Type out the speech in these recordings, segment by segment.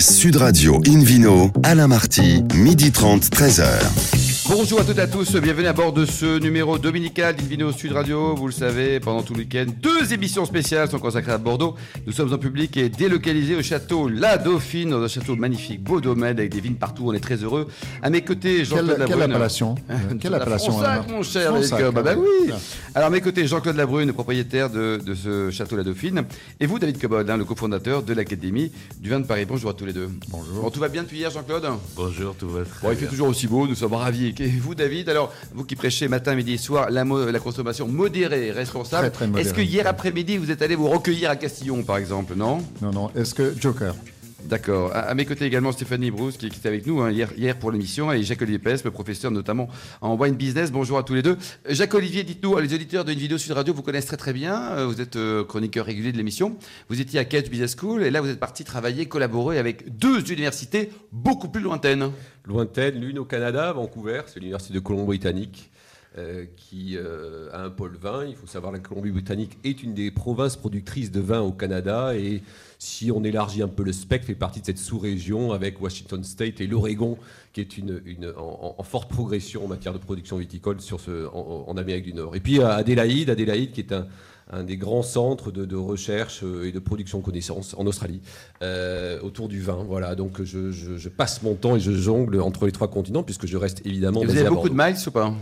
Sud Radio Invino, Alain Marty, midi 30, 13h. Bonjour à toutes et à tous, bienvenue à bord de ce numéro dominical d'Invino Sud Radio. Vous le savez, pendant tout le week-end, deux émissions spéciales sont consacrées à Bordeaux. Nous sommes en public et délocalisés au château La Dauphine, dans un château magnifique, beau domaine avec des vignes partout. On est très heureux. À mes côtés, Jean-Claude Quelle, quelle Labrune. appellation Quelle appellation Fronsac, mon cher Fronsac. Bah, bah ah oui. Alors, à mes côtés, Jean-Claude Labrune, propriétaire de, de ce château La Dauphine. Et vous, David Cobod, hein, le cofondateur de l'Académie du vin de Paris. Bonjour à tous les deux. Bonjour. Bon, tout va bien depuis hier, Jean-Claude? Bonjour, tout va très Bon, il fait bien. toujours aussi beau, nous sommes ravis. Et vous, David, alors, vous qui prêchez matin, midi et soir la, consommation modérée et responsable, Très, très modérée. est-ce que hier après-midi, vous êtes allé vous recueillir à Castillon, par exemple, non? Non, non. Est-ce que Joker? D'accord. À, à mes côtés également Stéphanie Brousse, qui, était avec nous hein, hier, pour l'émission, et Jacques-Olivier Pespe, professeur notamment en wine business. Bonjour à tous les deux. Euh, Jacques-Olivier, dites-nous, les auditeurs d'une vidéo Sud Radio vous connaissent très très bien. Euh, Vous êtes euh, chroniqueur régulier de l'émission. Vous étiez à Cage Business School, et là, vous êtes parti travailler, collaborer avec deux universités beaucoup plus lointaines. Lointaine, l'une au Canada, Vancouver, c'est l'université de Colombie-Britannique, euh, qui euh, a un pôle vin. Il faut savoir que la Colombie-Britannique est une des provinces productrices de vin au Canada. Et si on élargit un peu le spectre, fait partie de cette sous-région avec Washington State et l'Oregon, qui est une, une- en, en forte progression en matière de production viticole sur ce, en, en Amérique du Nord. Et puis à Adélaïde, Adélaïde qui est un, un des grands centres de, de recherche euh, et de production de connaissances en Australie, euh, autour du vin. Voilà, donc je, je- je passe mon temps et je jongle entre les trois continents, puisque je reste évidemment Et vous avez beaucoup de miles ou pas?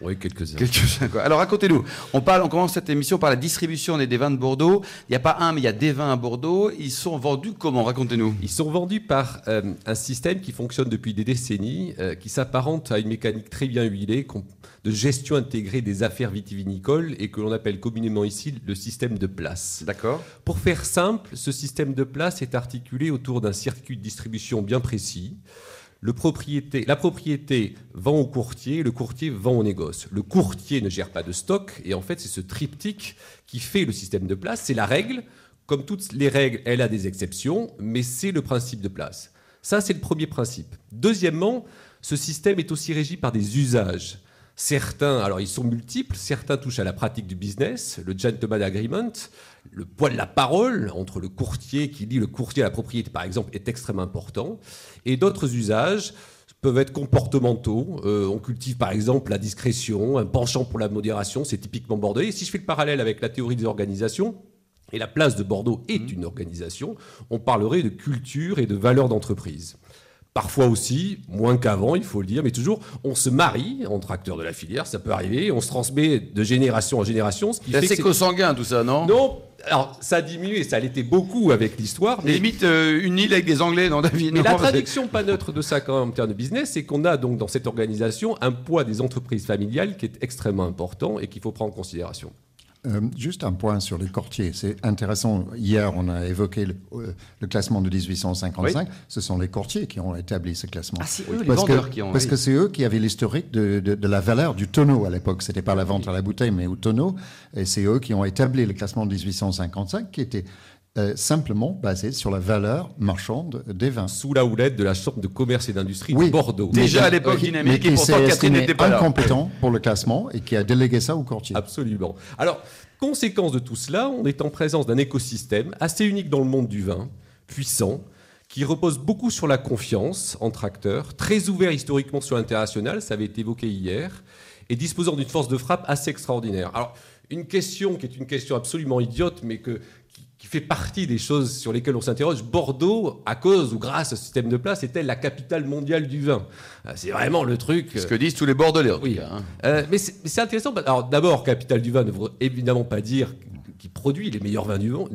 Oui, quelques-uns. Alors racontez-nous. On parle, on commence cette émission par la distribution des, des vins de Bordeaux. Il n'y a pas un, mais il y a des vins à Bordeaux. Ils sont vendus comment? Racontez-nous. Ils sont vendus par euh, un système qui fonctionne depuis des décennies, euh, qui s'apparente à une mécanique très bien huilée de gestion intégrée des affaires vitivinicoles et que l'on appelle communément ici le système de place. D'accord. Pour faire simple, ce système de place est articulé autour d'un circuit de distribution bien précis. La propriété vend au courtier, le courtier vend au négoce. Le courtier ne gère pas de stock et en fait c'est ce triptyque qui fait le système de place. C'est la règle. Comme toutes les règles, elle a des exceptions, mais c'est le principe de place. Ça c'est le premier principe. Deuxièmement, ce système est aussi régi par des usages. Certains, alors ils sont multiples, certains touchent à la pratique du business, le gentleman agreement, le poids de la parole entre le courtier qui lit le courtier à la propriété par exemple est extrêmement important, et d'autres usages peuvent être comportementaux. Euh, on cultive par exemple la discrétion, un penchant pour la modération, c'est typiquement bordelais. Et si je fais le parallèle avec la théorie des organisations, et la place de Bordeaux est une organisation, on parlerait de culture et de valeur d'entreprise. Parfois aussi, moins qu'avant, il faut le dire, mais toujours, on se marie entre acteurs de la filière, ça peut arriver, on se transmet de génération en génération, ce qui fait que consanguin tout ça, non? Non, alors ça a diminué, ça l'était beaucoup avec l'histoire, mais, limite euh, une île avec des Anglais, non, David mais la traduction pas neutre de ça quand même en termes de business, c'est qu'on a donc dans cette organisation un poids des entreprises familiales qui est extrêmement important et qu'il faut prendre en considération. Euh, Juste un point sur les courtiers. C'est intéressant. Hier, on a évoqué le, euh, le classement de 1855. Ce sont les courtiers qui ont établi ce classement. Ah, c'est eux, les Parce vendeurs que, qui ont- Parce oui. que c'est eux qui avaient l'historique de, de- de la valeur du tonneau à l'époque. C'était pas la vente à la bouteille, mais au tonneau. Et c'est eux qui ont établi le classement de 1855, qui était euh, simplement basé sur la valeur marchande des vins. Sous la houlette de la Chambre de commerce et d'industrie Oui. de Bordeaux. Déjà à l'époque Qui- dynamique, mais et qui pourtant Catherine n'était pas là. incompétent pour le classement et qui a délégué ça au courtier. Absolument. Alors, conséquence de tout cela, on est en présence d'un écosystème assez unique dans le monde du vin, puissant, qui repose beaucoup sur la confiance entre acteurs, très ouvert historiquement sur l'international, ça avait été évoqué hier, et disposant d'une force de frappe assez extraordinaire. Alors, une question qui est une question absolument idiote, mais que, qui, fait partie des choses sur lesquelles on s'interroge, Bordeaux, à cause ou grâce à ce système de place, est-elle la capitale mondiale du vin Ah, C'est vraiment le truc... Ce que disent tous les Bordelais, en tout Oui. cas, hein. Euh, mais c'est intéressant. Alors d'abord, Capital du vin ne veut évidemment pas dire qui produit les meilleurs vins du monde,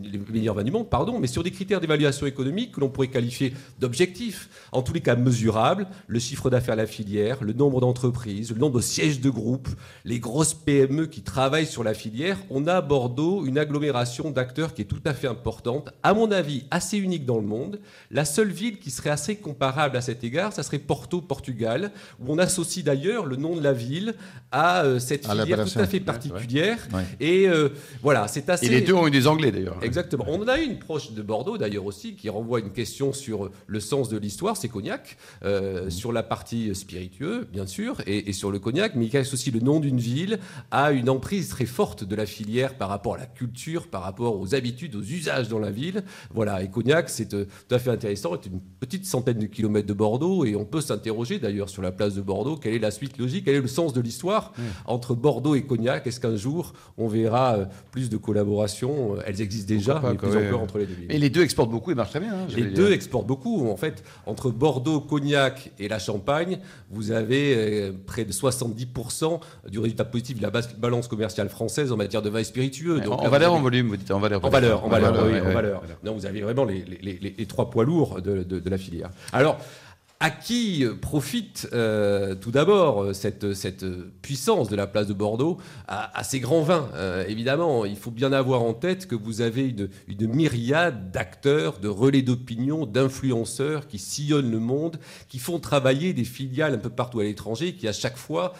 les meilleurs vins du monde, pardon, mais sur des critères d'évaluation économique que l'on pourrait qualifier d'objectifs, en tous les cas mesurables, le chiffre d'affaires de la filière, le nombre d'entreprises, le nombre de sièges de groupes, les grosses PME qui travaillent sur la filière. On a à Bordeaux une agglomération d'acteurs qui est tout à fait importante, à mon avis assez unique dans le monde. La seule ville qui serait assez comparable à cet égard, ça serait Porto, Portugal, où on associe d'ailleurs le nom de la ville à euh, cette À filière tout à fait particulière. Ouais. Et euh, voilà. Voilà, c'est assez. Et les deux ont eu des Anglais d'ailleurs. Exactement. On en a une proche de Bordeaux d'ailleurs aussi qui renvoie une question sur le sens de l'histoire, c'est Cognac, euh, sur la partie spiritueux bien sûr, et, et, sur le Cognac, mais cache aussi le nom d'une ville, a une emprise très forte de la filière par rapport à la culture, par rapport aux habitudes, aux usages dans la ville. Voilà, et Cognac, c'est euh, tout à fait intéressant, c'est une petite centaine de kilomètres de Bordeaux, et on peut s'interroger d'ailleurs sur la place de Bordeaux, quelle est la suite logique, quel est le sens de l'histoire mmh. entre Bordeaux et Cognac? Est-ce qu'un jour on verra euh, plus de collaboration Elles existent déjà, mais plus encore entre les deux villes. Et les deux exportent beaucoup et marchent très bien. Hein, les deux exportent beaucoup. En fait, entre Bordeaux, Cognac et la Champagne, vous avez euh, près de 70% du résultat positif de la balance commerciale française en matière de vin spiritueux. Donc, en valeur, en volume, vous dites en valeur. En valeur, en valeur, oui, en valeur. Non, vous avez vraiment les, les, les, trois poids lourds de, de, de la filière. Alors, à qui profite euh, tout d'abord euh, cette, puissance de la place de Bordeaux à, ces grands vins? Euh, Évidemment, il faut bien avoir en tête que vous avez une myriade d'acteurs, de relais d'opinion, d'influenceurs qui sillonnent le monde, qui font travailler des filiales un peu partout à l'étranger, qui à chaque fois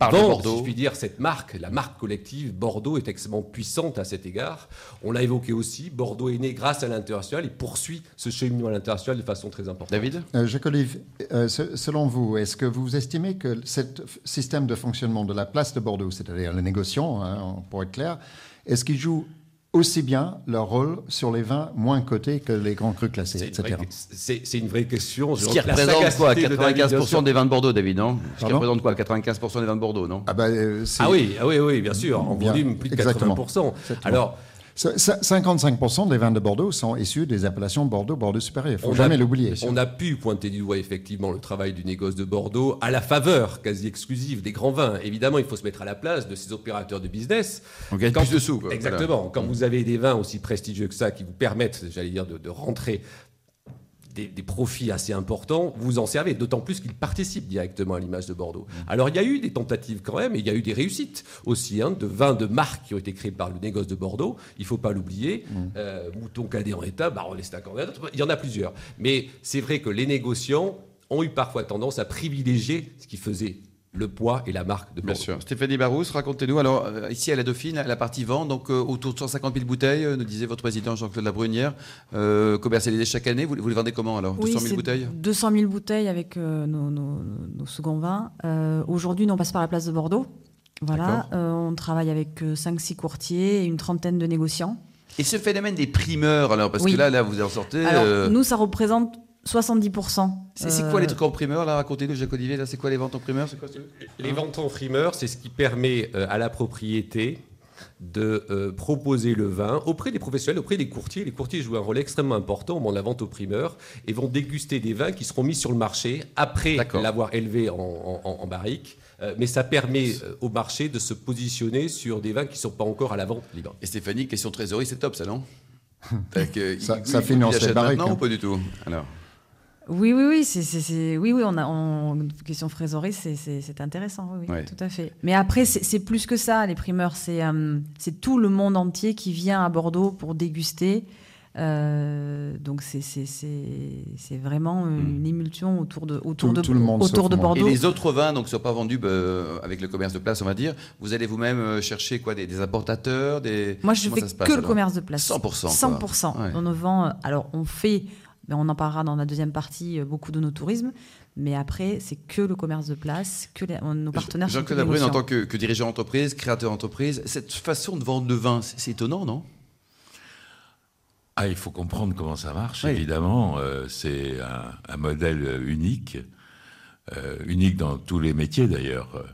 par Bordeaux. si je puis dire, cette marque, la marque collective Bordeaux est extrêmement puissante à cet égard. On l'a évoqué aussi, Bordeaux est né grâce à l'international et poursuit ce cheminement à l'international de façon très importante. David? Euh, Jacques-Olive, euh, selon vous, est-ce que vous estimez que ce système de fonctionnement de la place de Bordeaux, c'est-à-dire les négociants, hein, pour être clair, est-ce qu'il joue aussi bien leur rôle sur les vins moins cotés que les grands crus classés, etc. C'est une vraie question. Ce qui représente quoi 95% des vins de Bordeaux, David, non? Ce qui représente quoi 95% des vins de Bordeaux, non? Ah, bah, euh, ah, oui, ah oui, oui, bien sûr, en volume plus de 80%. Alors, 55% des vins de Bordeaux sont issus des appellations Bordeaux, Bordeaux supérieur. Il ne faut jamais l'oublier. On a pu pointer du doigt effectivement le travail du négoce de Bordeaux à la faveur quasi exclusive des grands vins. Évidemment, il faut se mettre à la place de ces opérateurs de business. On gagne plus de sous. Exactement. Quand vous avez des vins aussi prestigieux que ça qui vous permettent, j'allais dire, de, de rentrer des, profits assez importants, vous en servez, d'autant plus qu'ils participent directement à l'image de Bordeaux. Mmh. Alors il y a eu des tentatives quand même, et il y a eu des réussites aussi, hein, de vins de marque qui ont été créés par le négoce de Bordeaux, il ne faut pas l'oublier, mmh. euh, Mouton Cadet en état, Baron Estac en il y en a plusieurs. Mais c'est vrai que les négociants ont eu parfois tendance à privilégier ce qui faisait le poids et la marque de Bordeaux. Bien sûr. Stéphanie Barousse, racontez-nous. Alors, euh, ici à la Dauphine, la partie vente, donc euh, autour de 150 000 bouteilles, nous disait votre président Jean-Claude Labrunière, euh, commercialisées chaque année. Vous, les vendez comment alors 200 000 bouteilles 200 000 bouteilles avec nos, nos, seconds vins. Aujourd'hui, nous, on passe par la place de Bordeaux. Voilà, on travaille avec 5-6 courtiers et une trentaine de négociants. Et ce phénomène des primeurs, alors, parce que là, là, vous en sortez. Alors, Nous, ça représente 70%. C'est quoi les trucs en primeur là Racontez-nous, Jacques Olivier. Là, c'est quoi les ventes en primeur Les ventes en primeur, c'est ce qui permet euh, à la propriété de euh, proposer le vin auprès des professionnels, auprès des courtiers. Les courtiers jouent un rôle extrêmement important au moment de la vente au primeur et vont déguster des vins qui seront mis sur le marché après l'avoir élevé en, barrique. Euh, mais ça permet au marché de se positionner sur des vins qui ne sont pas encore à la vente libre. Et Stéphanie, question trésorerie, c'est top ça, non? Ça, ça finance les barriques. Non, hein. pas du tout? Alors. Oui, oui, oui, c'est, oui, oui, on a, en question trésorerie, c'est, intéressant, oui, oui tout à fait. Mais après, c'est, plus que ça, les primeurs, euh, c'est, tout le monde entier qui vient à Bordeaux pour déguster. Euh, donc c'est, vraiment hmm. une émulsion autour de, autour de, autour de Bordeaux. Et les autres vins donc, ne sont pas vendus bah, avec le commerce de place, on va dire. Vous allez vous-même euh, chercher quoi, des, des importateurs des... Moi, je ne fais que le commerce de place. 100%. 100%. On ne vend... Alors, on fait on en parlera dans la deuxième partie, euh, beaucoup de nos tourismes. Mais après, c'est que le commerce de place, que nos partenaires. Jean-Claude Labrune, en tant que, dirigeant d'entreprise, créateur d'entreprise, cette façon de vendre le vin, c'est étonnant, non? Ah, il faut comprendre comment ça marche, évidemment. Euh, c'est un, modèle unique, euh, unique dans tous les métiers d'ailleurs.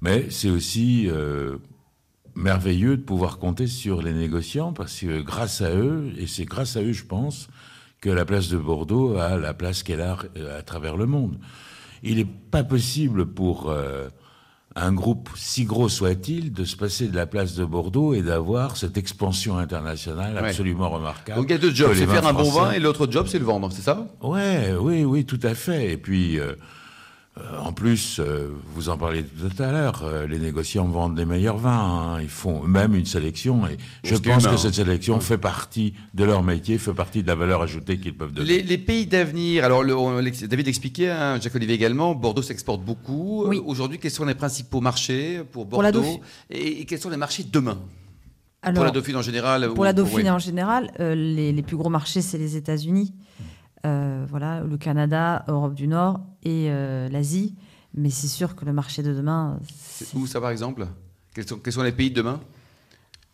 Mais c'est aussi merveilleux de pouvoir compter sur les négociants parce que grâce à eux, et c'est grâce à eux, je pense, que la place de Bordeaux a la place qu'elle a euh, à travers le monde. Il n'est pas possible pour euh, un groupe, si gros soit-il, de se passer de la place de Bordeaux et d'avoir cette expansion internationale absolument remarquable. Donc il y a deux jobs, c'est faire un bon vin et l'autre job, c'est le vendre, c'est ça? Ouais, oui, oui, tout à fait. Et puis, euh, euh, en plus, euh, vous en parliez tout à l'heure, euh, les négociants vendent les meilleurs vins. Hein. Ils font même une sélection et je pense que cette sélection fait partie de leur métier, fait partie de la valeur ajoutée qu'ils peuvent donner. Les, pays d'avenir, alors David expliquait, hein, Jacques Olivier également, Bordeaux s'exporte beaucoup. Aujourd'hui, quels sont les principaux marchés pour Bordeaux et, quels sont les marchés demain? Pour la Dauphine en général Pour la Dauphine en général, les, les, plus gros marchés, c'est les États-Unis, voilà, le Canada, Europe du Nord et l'Asie. Mais c'est sûr que le marché de demain. Où ça, par exemple? Quels sont, quels sont les pays de demain?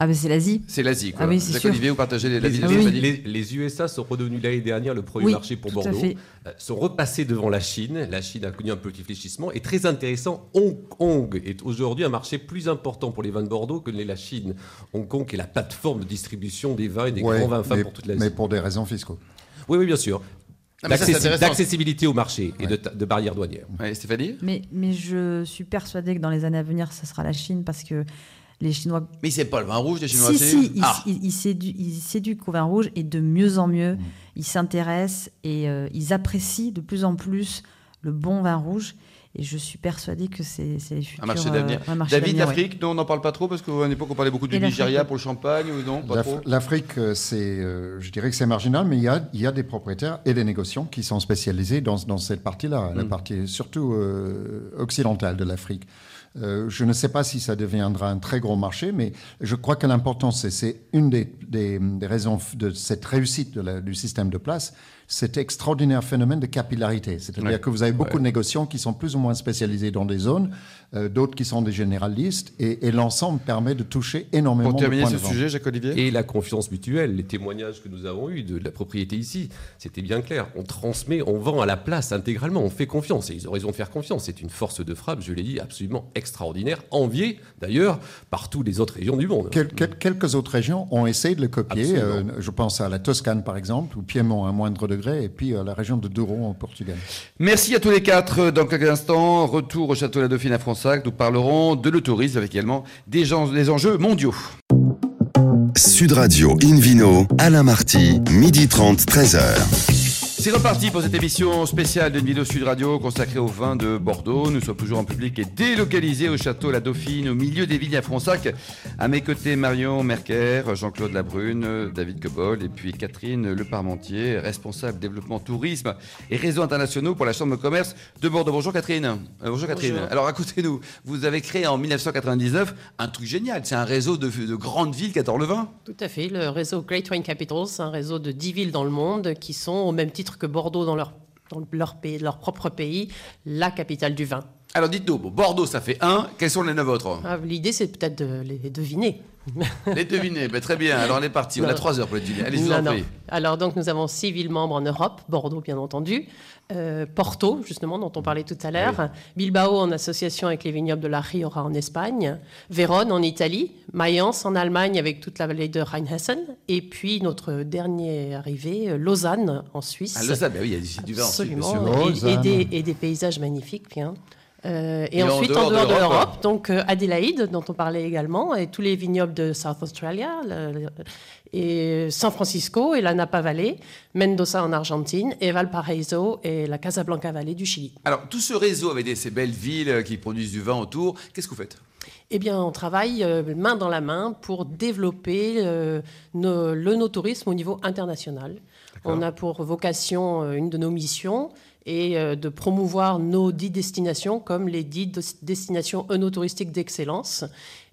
Ah, mais c'est l'Asie. C'est l'Asie, quoi. Ah, oui, Jacques Olivier, vous partagez les, les, les, USA sont redevenus l'année dernière le premier marché pour Bordeaux. Euh, sont repassés devant la Chine. La Chine a connu un petit fléchissement. Et très intéressant, Hong Kong est aujourd'hui un marché plus important pour les vins de Bordeaux que la Chine. Hong Kong est la plateforme de distribution des vins et des grands vins fins pour toute l'Asie. Mais pour des raisons fiscales. Oui, oui, bien sûr. D'accessibilité au marché et de, barrières douanières. Stéphanie? Mais, mais je suis persuadée que dans les années à venir, ce sera la Chine parce que les Chinois. Mais c'est pas le vin rouge des Chinois. Si, si, ils, ah. s'éduquent au vin rouge et de mieux en mieux. Mm. Ils s'intéressent et euh, ils apprécient de plus en plus le bon vin rouge. Et je suis persuadée que c'est les futurs. Un marché d'avenir. Euh, David, l'Afrique, non, on n'en parle pas trop parce qu'à une époque, on parlait beaucoup du Nigeria pour le champagne ou non L'Afrique, euh, c'est, je dirais que c'est marginal, mais il y a, il y a des propriétaires et des négociants qui sont spécialisés dans, dans cette partie-là, la mm. partie surtout occidentale de l'Afrique. Euh, je ne sais pas si ça deviendra un très gros marché, mais je crois que l'important, c'est une des, des, raisons de cette réussite du système de place, cet extraordinaire phénomène de capillarité. C'est-à-dire que vous avez beaucoup de négociants qui sont plus ou moins spécialisés dans des zones, euh, d'autres qui sont des généralistes, et, l'ensemble permet de toucher énormément Pour terminer de ce sujet, Jacques-Olivier Et la confiance mutuelle, les témoignages que nous avons eus de la propriété ici, c'était bien clair. On transmet, on vend à la place intégralement, on fait confiance, et ils ont raison de faire confiance. C'est une force de frappe, je l'ai dit, absolument extraordinaire, enviée d'ailleurs par toutes les autres régions du monde. quelques autres régions ont essayé de le copier. Euh, je pense à la Toscane, par exemple, ou Piémont à moindre degré et puis euh, la région de Douro en Portugal. Merci à tous les quatre. Dans quelques instants, retour au Château de la Dauphine à Fronsac. Nous parlerons de l'autorisme avec également des, gens, des enjeux mondiaux. Sud Radio Invino, Alain Marty, midi 30, 13h. C'est reparti pour cette émission spéciale d'une vidéo Sud Radio consacrée au vin de Bordeaux. Nous sommes toujours en public et délocalisés au château La Dauphine, au milieu des villes à Fronsac. À mes côtés, Marion Merker, Jean-Claude Labrune, David Cobol et puis Catherine Leparmentier, responsable développement tourisme et réseaux internationaux pour la Chambre de commerce de Bordeaux. Bonjour Catherine. Euh, bonjour Catherine. Alors racontez-nous, vous avez créé en 1999 un truc génial. C'est un réseau de, de grandes villes qui adorent le vin. Tout à fait. Le réseau Great Wine Capitals, un réseau de 10 villes dans le monde qui sont au même titre que Bordeaux dans leur, propre pays, la capitale du vin. Alors dites-nous, Bordeaux ça fait un, quels sont les neuf autres ah, L'idée c'est peut-être de les deviner. les deviner, ben, très bien, alors on est parti, on a trois heures pour les deviner. Allez-y, Alors donc nous avons six villes membres en Europe, Bordeaux bien entendu, euh, Porto, justement, dont on parlait tout à l'heure, Bilbao en association avec les vignobles de la Rioja en Espagne, Vérone en Italie, Mayence en Allemagne avec toute la vallée de Rheinhessen, et puis notre dernier arrivé, euh, Lausanne en Suisse. Ah, Lausanne, ben oui, il y a du vin Absolument, et, des, et, des, paysages magnifiques. Bien. Euh, et, ensuite, en dehors, de l'Europe, donc Adélaïde, dont on parlait également, et tous les vignobles de South Australia, et San Francisco et la Napa Valley, Mendoza en Argentine et Valparaiso et la Casablanca Valley du Chili. Alors, tout ce réseau avec ces belles villes qui produisent du vin autour, qu'est-ce que vous faites? Eh bien, on travaille euh, main dans la main pour développer euh, le no-tourisme au niveau international. On a pour vocation, euh, une de nos missions, et de promouvoir nos dix destinations comme les dix destinations œnotouristiques d'excellence.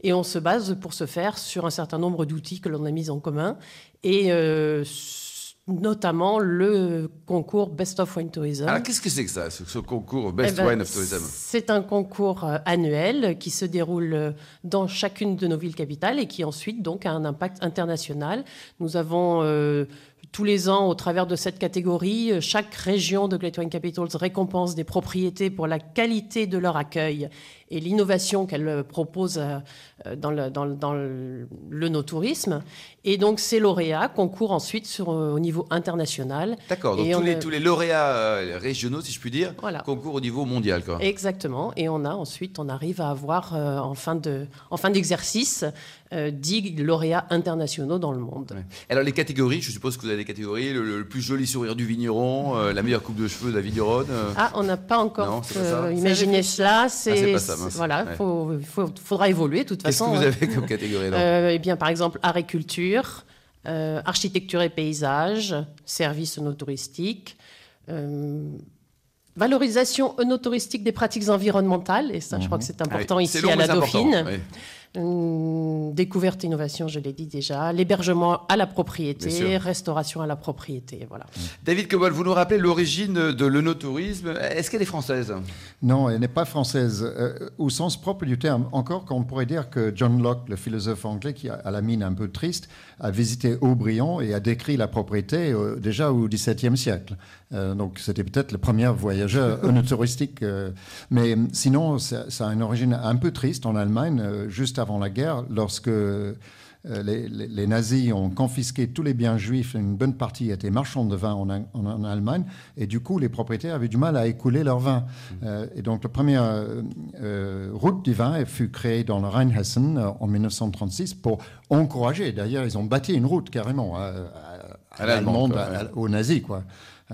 Et on se base pour ce faire sur un certain nombre d'outils que l'on a mis en commun, et euh, notamment le concours Best of Wine Tourism. Alors qu'est-ce que c'est que ça, ce, concours Best eh ben, Wine of Tourism? C'est un concours euh, annuel qui se déroule euh, dans chacune de nos villes capitales et qui ensuite donc a un impact international. Nous avons tous les ans, au travers de cette catégorie, chaque région de Wine Capitals récompense des propriétés pour la qualité de leur accueil et l'innovation qu'elle propose euh, dans le, dans, dans le, no-tourisme. Et donc, ces lauréats concourent ensuite sur, euh, au niveau international. D'accord, donc tous, les, tous, les, lauréats euh, régionaux, si je puis dire, concourent au niveau mondial. Quoi. Exactement. Et on a ensuite, on arrive à avoir en fin d'exercice de, 10 lauréats internationaux dans le monde. Alors, les catégories, je suppose que vous avez des catégories le, le plus joli sourire du vigneron, la meilleure coupe de cheveux de la vigneronne. Ah, on n'a pas encore imaginé cela. C'est ah, voilà, il faudra évoluer de toute façon. Qu'est-ce que vous hein. avez comme catégorie euh, Eh bien, par exemple, agriculture, euh, architecture et paysage, services no touristiques, euh, valorisation no touristique des pratiques environnementales, et ça, je crois que c'est important mhm. ici à la Dauphine. Découverte, innovation, je l'ai dit déjà, l'hébergement à la propriété, restauration à la propriété. Voilà. David Cobol, vous nous rappelez l'origine de l'onotourisme. Est-ce qu'elle est française? Non, elle n'est pas française. Euh, au sens propre du terme, encore qu'on pourrait dire que John Locke, le philosophe anglais qui a la mine un peu triste, a visité Aubryon et a décrit la propriété euh, déjà au XVIIe siècle. Euh, donc c'était peut-être le premier voyageur onotouristique. mais sinon, ça, ça, a une origine un peu triste en Allemagne, juste avant la guerre, lorsque euh, les, nazis ont confisqué tous les biens juifs, une bonne partie étaient marchands de vin en, Allemagne, et du coup, les propriétaires avaient du mal à écouler leur vin. Euh, et donc, la première euh, route du vin fut créée dans le Rheinhessen en 1936 pour encourager. D'ailleurs, ils ont bâti une route carrément à, aux nazis, quoi.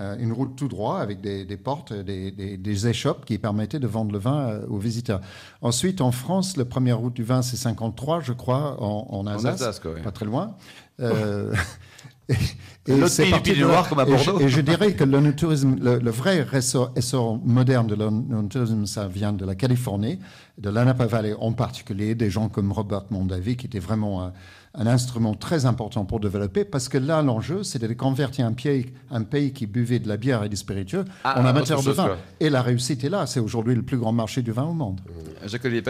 Euh, une route tout droit avec des, portes, des, des, échoppes qui permettaient de vendre le vin euh, aux visiteurs. Ensuite, en France, la première route du vin, c'est 53, je crois, en, Alsace, pas très loin. Euh, et, c'est parti comme à Bordeaux. Et je, dirais que le, le, vrai essor, moderne de l'onotourisme, ça vient de la Californie, de l'Anapa Valley en particulier, des gens comme Robert Mondavi, qui était vraiment un instrument très important pour développer, parce que là, l'enjeu, c'est de convertir un pays, un pays qui buvait de la bière et des spiritueux ah, en amateur de vin. Et la réussite est là. C'est aujourd'hui le plus grand marché du vin au monde. Euh, Jacques Olivier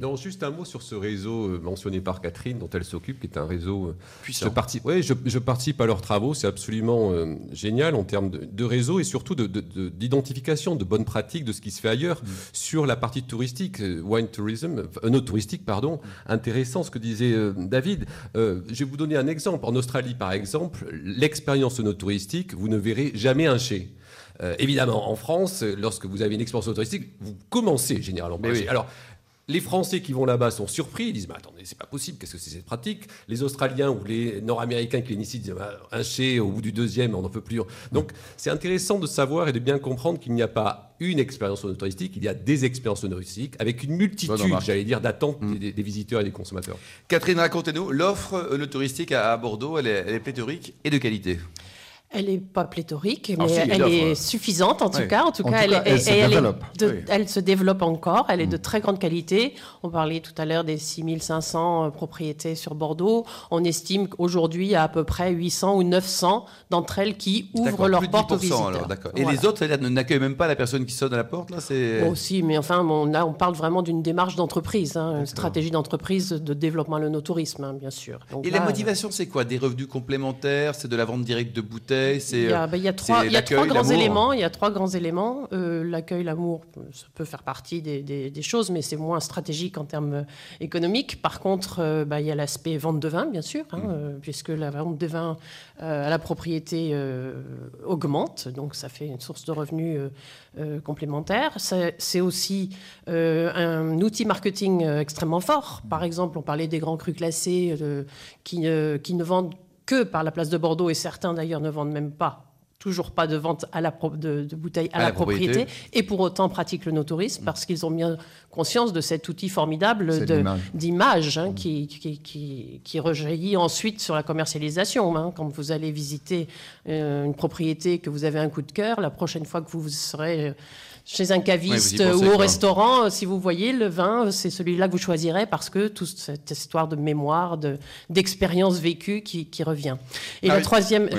Non, juste un mot sur ce réseau euh, mentionné par Catherine, dont elle s'occupe, qui est un réseau euh, puissant. Je, participe, ouais, je, participe à leurs travaux. C'est absolument génial en termes de, réseau et surtout d'identification de, de, bonnes pratiques de ce qui se fait ailleurs mm. sur la partie touristique, wine tourism, no touristique, pardon. Intéressant ce que disait David. Euh, je vais vous donner un exemple. En Australie, par exemple, l'expérience touristique, vous ne verrez jamais un chai. Euh, évidemment, en France, lorsque vous avez une expérience touristique, vous commencez généralement par Alors, les Français qui vont là-bas sont surpris, ils disent mais attendez, c'est pas possible, qu'est-ce que c'est cette pratique? Les Australiens ou les Nord-Américains qui l'initient disent bah, un chai au bout du deuxième, on n'en peut plus. Donc c'est intéressant de savoir et de bien comprendre qu'il n'y a pas une expérience touristique, il y a des expériences touristiques avec une multitude, j'allais dire, d'attentes mm. des, visiteurs et des consommateurs. Catherine, racontez-nous, l'offre touristique à Bordeaux, elle est, elle est pléthorique et de qualité elle n'est pas pléthorique, mais elle est suffisante en tout cas. En tout cas, elle, se développe encore. Elle est de mm. très grande qualité. On parlait tout à l'heure des 6500 euh, propriétés sur Bordeaux. On estime qu'aujourd'hui, il y a à peu près 800 ou 900 d'entre elles qui ouvrent leurs portes aux visiteurs. Et les autres, n'accueillent même pas la personne qui sonne à la porte là, Aussi, mais enfin, on, là, on parle vraiment d'une démarche d'entreprise, hein, une stratégie d'entreprise de développement de nos tourisme, hein, bien sûr. et la motivation, c'est quoi? Des revenus complémentaires C'est de la vente directe de bouteilles? Il y a, bah, il y a trois, il y a trois grands éléments. Il y a trois grands éléments. Euh, l'accueil, l'amour, ça peut faire partie des, des, choses, mais c'est moins stratégique en termes euh, économiques. Par contre, euh, bah, il y a l'aspect vente de vin, bien sûr, hein, mm. puisque la vente de vin à la propriété augmente, donc ça fait une source de revenus complémentaire. C'est aussi un outil marketing extrêmement fort. Par exemple, on parlait des grands crus classés qui, qui ne vendent que par la place de Bordeaux, et certains d'ailleurs ne vendent même pas toujours pas de vente à la de, bouteilles à, la, propriété. et pour autant pratiquent le no-tourisme parce qu'ils ont bien conscience de cet outil formidable d'image hein, mm. qui, qui, qui, rejaillit ensuite sur la commercialisation. Hein. Quand vous allez visiter euh, une propriété que vous avez un coup de cœur, la prochaine fois que vous serez chez un caviste ou au restaurant, euh, si vous voyez le vin, euh, c'est celui-là que vous choisirez parce que toute cette histoire de mémoire, d'expérience vécue qui, revient. Et ah la, troisième,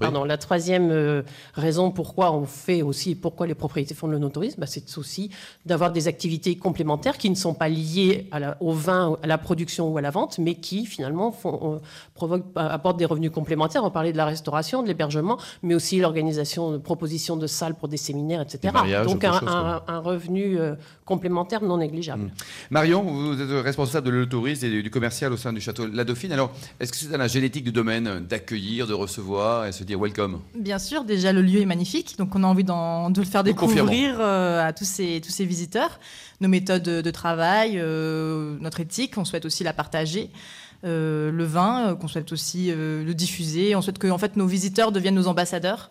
pardon, la troisième euh, raison pourquoi on fait aussi, pourquoi les propriétés font le no-tourisme, bah, c'est aussi d'avoir des activités complémentaires qui ne sont pas liées au vin, à la production ou à la vente, mais qui finalement font, provoquent, apportent des revenus complémentaires. On parlait de la restauration, de l'hébergement, mais aussi l'organisation de propositions de salles pour des séminaires, etc. Donc un, revenu euh, complémentaire non négligeable. Hmm. Marion, vous êtes responsable de l'autorisme et du commercial au sein du château La Dauphine. Alors, est-ce que c'est dans la génétique du domaine d'accueillir, de recevoir et se dire welcome? Bien sûr, déjà le lieu est magnifique, donc on a envie de le faire découvrir euh, à tous ces, tous ces visiteurs. Nos méthodes de travail, euh, notre éthique, on souhaite aussi la partager. le vin, qu'on souhaite aussi le diffuser. On souhaite que en fait, nos visiteurs deviennent nos ambassadeurs.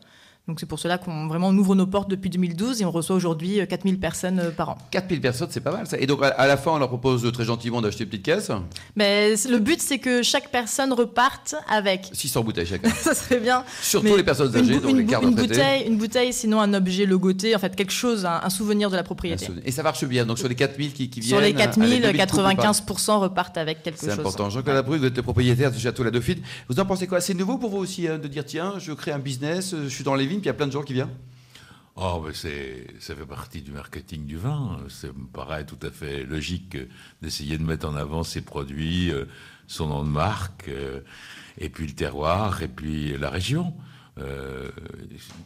Donc c'est pour cela qu'on vraiment ouvre nos portes depuis 2012 et on reçoit aujourd'hui 4000 euh, personnes euh, par an. 4000 personnes, c'est pas mal ça. Et donc à la fin, on leur propose très gentiment d'acheter une petite caisse Mais le but, c'est que chaque personne reparte avec 600 bouteilles chacun. ça serait bien. Surtout les personnes âgées, une, dont les cartes une bouteille, une bouteille, sinon un objet logoté, en fait quelque chose, un, souvenir de la propriété. Et ça marche bien. Donc sur les 4000 qui, qui viennent. Sur les 4000, 95% repartent avec quelque chose. C'est important. Jean-Claude vous êtes le propriétaire du château La Dauphine. Vous en pensez quoi? C'est nouveau pour vous aussi hein, de dire tiens, je crée un business, je suis dans les vignes, puis il y a plein de gens qui viennent Oh, mais ça fait partie du marketing du vin. Ça me paraît tout à fait logique d'essayer de mettre en avant ses produits, euh, son nom de marque, euh, et puis le terroir, et puis la région. Euh,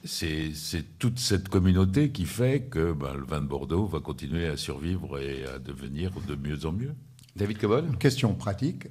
c'est toute cette communauté qui fait que ben, le vin de Bordeaux va continuer à survivre et à devenir de mieux en mieux. David Cobol? Question pratique.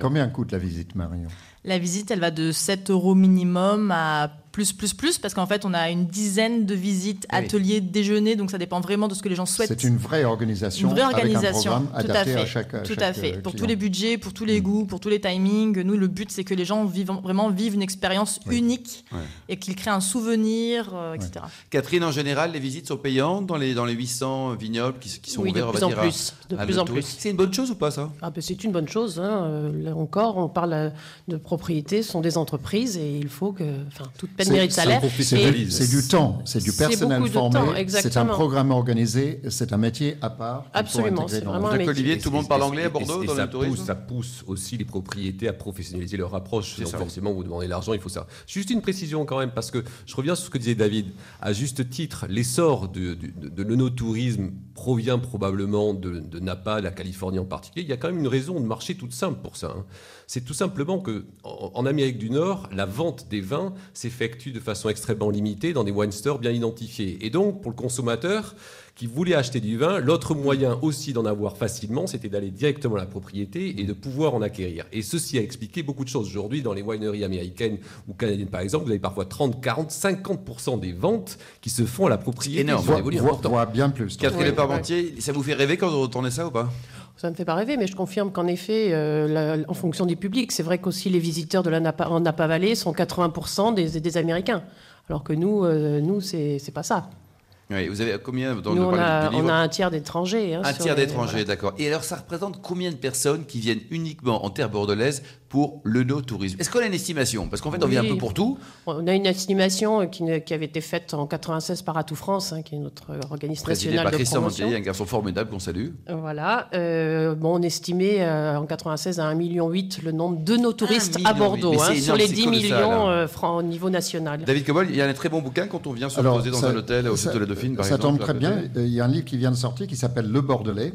Combien coûte la visite, Marion? La visite, elle va de 7 euros minimum à plus, plus, plus, parce qu'en fait, on a une dizaine de visites, ateliers, déjeuners, donc ça dépend vraiment de ce que les gens souhaitent. C'est une vraie organisation. Une vraie organisation, avec un tout à fait. À chaque, tout à fait. Pour tous les budgets, pour tous les mm. goûts, pour tous les timings. Nous, le but, c'est que les gens vivent, vraiment vivent une expérience unique et qu'ils créent un souvenir, euh, etc. Catherine, en général, les visites sont payantes dans les, dans les 800 vignobles qui, qui sont oui, ouverts de plus en plus. de plus en plus. C'est une bonne chose ou pas, ça? Ah, ben, C'est une bonne chose. Hein. Euh, là encore, on parle de propriété, ce sont des entreprises et il faut que. Enfin, toute peine mérite salaire. C'est du temps, c'est du personnel formé, c'est un programme organisé, c'est un métier à part. Absolument, c'est vraiment un métier. Olivier, tout le monde parle anglais à Bordeaux dans ça le tourisme pousse, Ça pousse aussi les propriétés à professionnaliser leur approche. Forcément, vous demandez l'argent, il faut ça. Juste une précision quand même, parce que je reviens sur ce que disait David. À juste titre, l'essor de, de, de, l'onotourisme provient probablement de, Napa, de la Californie en particulier. Il y a quand même une raison de marché toute simple pour ça. Hein. C'est tout simplement que en, Amérique du Nord, la vente des vins s'effectue de façon extrêmement limitée dans des wine stores bien identifiés. Et donc, pour le consommateur, qui voulait acheter du vin, l'autre moyen aussi d'en avoir facilement, c'était d'aller directement à la propriété et de pouvoir en acquérir. Et ceci a expliqué beaucoup de choses. Aujourd'hui, dans les wineries américaines ou canadiennes, par exemple, vous avez parfois 30, 40, 50% des ventes qui se font à la propriété. Énorme. Voire, bien plus. Catherine ouais, Parmentier, ça vous fait rêver quand vous retournez ça ou pas? Ça ne fait pas rêver, mais je confirme qu'en effet, euh, en fonction du public, c'est vrai qu'aussi les visiteurs de la Napa, en Napa Valley sont 80% des, des, Américains. Alors que nous, euh, nous c'est pas ça. Oui, vous avez combien dans Nous, on, a, on, a, un tiers d'étrangers. Hein, un tiers d'étrangers, d'accord. Et alors, ça représente combien de personnes qui viennent uniquement en terre bordelaise pour le no-tourisme? Est-ce qu'on a une estimation? Parce qu'en fait, on vient un peu pour tout. On a une estimation qui, qui avait été faite en 96 par Atout France, hein, qui est notre organisme national de Christian promotion. un garçon formidable qu'on salue. Voilà. Euh, bon, on estimait euh, en 96 à 1,8 million le nombre de nos touristes à Bordeaux, hein, sur les 10 millions euh, francs au niveau national. David Cobol, il y a un très bon bouquin quand on vient se poser dans un hôtel au sud de par ça exemple. Ça tombe très bien. Il y a un livre qui vient de sortir qui s'appelle Le Bordelais,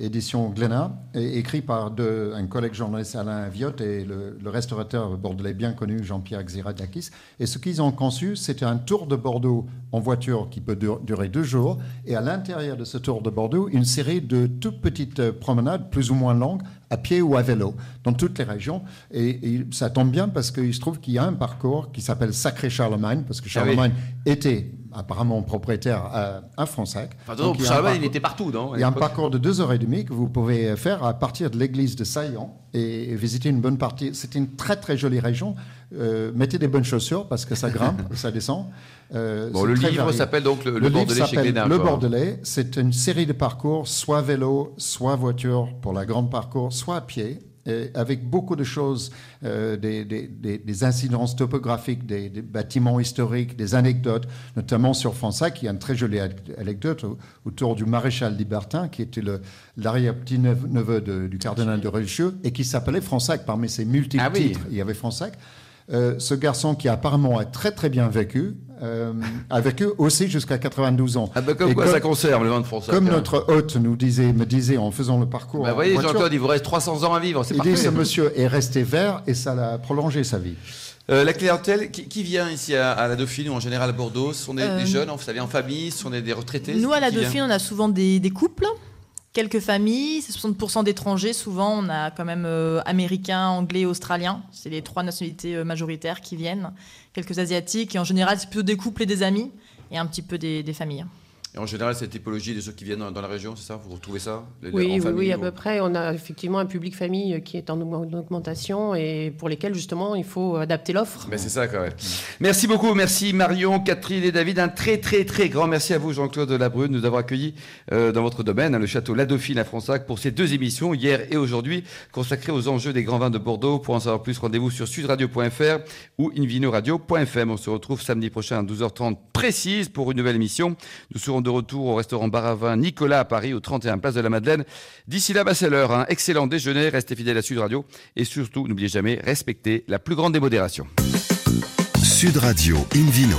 édition Glénat, écrit par un collègue journaliste Alain Viotte et le, le restaurateur bordelais bien connu, Jean-Pierre Xiradakis. Et ce qu'ils ont conçu, c'était un tour de Bordeaux en voiture qui peut durer deux jours. Et à l'intérieur de ce tour de Bordeaux, une série de toutes petites euh, promenades, plus ou moins longues, à pied ou à vélo, dans toutes les régions. Et, ça tombe bien parce qu'il se trouve qu'il y a un parcours qui s'appelle Sacré Charlemagne, parce que ah Charlemagne était apparemment propriétaire à, à Fronsac. Enfin, donc, il était partout, non Il y a un parcours de deux heures et demie que vous pouvez faire à partir de l'église de Saillant et visiter une bonne partie. C'est une très très jolie région. Euh, mettez des bonnes chaussures parce que ça grimpe, ça descend. Euh, bon, le livre s'appelle donc Le, le Bordelais chez Le Bordelais, c'est une série de parcours, soit vélo, soit voiture pour la grande parcours, soit à pied, avec beaucoup de choses, euh, des, des, des, incidences topographiques, des, bâtiments historiques, des anecdotes, notamment sur Fonsac. Il y a une très jolie anecdote autour du maréchal Libertin, qui était l'arrière-petit-neveu du cardinal de Richelieu, et qui s'appelait Fonsac parmi ses multiples ah titres. Il y avait Fonsac. Euh, ce garçon qui apparemment a très très bien vécu, euh, a vécu aussi jusqu'à 92 ans. Ah bah comme quoi ça conserve le vin de France. Comme notre hôte nous disait, me disait en faisant le parcours. Bah voyez Jean-Claude, il vous reste 300 ans à vivre, c'est parfait. Il dit ce monsieur est resté vert et ça l'a prolongé sa vie. Euh, la clientèle qui, vient ici à, la Dauphine ou en général à Bordeaux, ce sont des, jeunes, vous savez, en famille, ce sont des, retraités Nous, à la Dauphine, on a souvent des, des couples quelques familles, c'est 60% d'étrangers. Souvent, on a quand même euh, américains, anglais, australiens. C'est les trois nationalités euh, majoritaires qui viennent. Quelques asiatiques. Et en général, c'est plutôt des couples et des amis. Et un petit peu des, familles. Et en général, cette typologie de ceux qui viennent dans, la région, c'est ça? Vous retrouvez ça? Oui, oui, à peu près. On a effectivement un public famille qui est en augmentation et pour lesquels, justement, il faut adapter l'offre. Mais c'est ça, quand même. Merci beaucoup. Merci Marion, Catherine et David. Un très, très, très grand merci à vous, Jean-Claude Labrune, de nous avoir accueillis euh, dans votre domaine, hein, le château La Dauphine à Fronsac, pour ces deux émissions, hier et aujourd'hui, consacrées aux enjeux des grands vins de Bordeaux. Pour en savoir plus, rendez-vous sur sudradio.fr ou invinoradio.fm. On se retrouve samedi prochain à 12h30 précise pour une nouvelle émission. Nous serons de retour au restaurant Baravin Nicolas à Paris, au 31 Place de la Madeleine. D'ici là, c'est l'heure. Un excellent déjeuner. Restez fidèles à Sud Radio. Et surtout, n'oubliez jamais, respectez la plus grande démodération. Sud Radio Invino.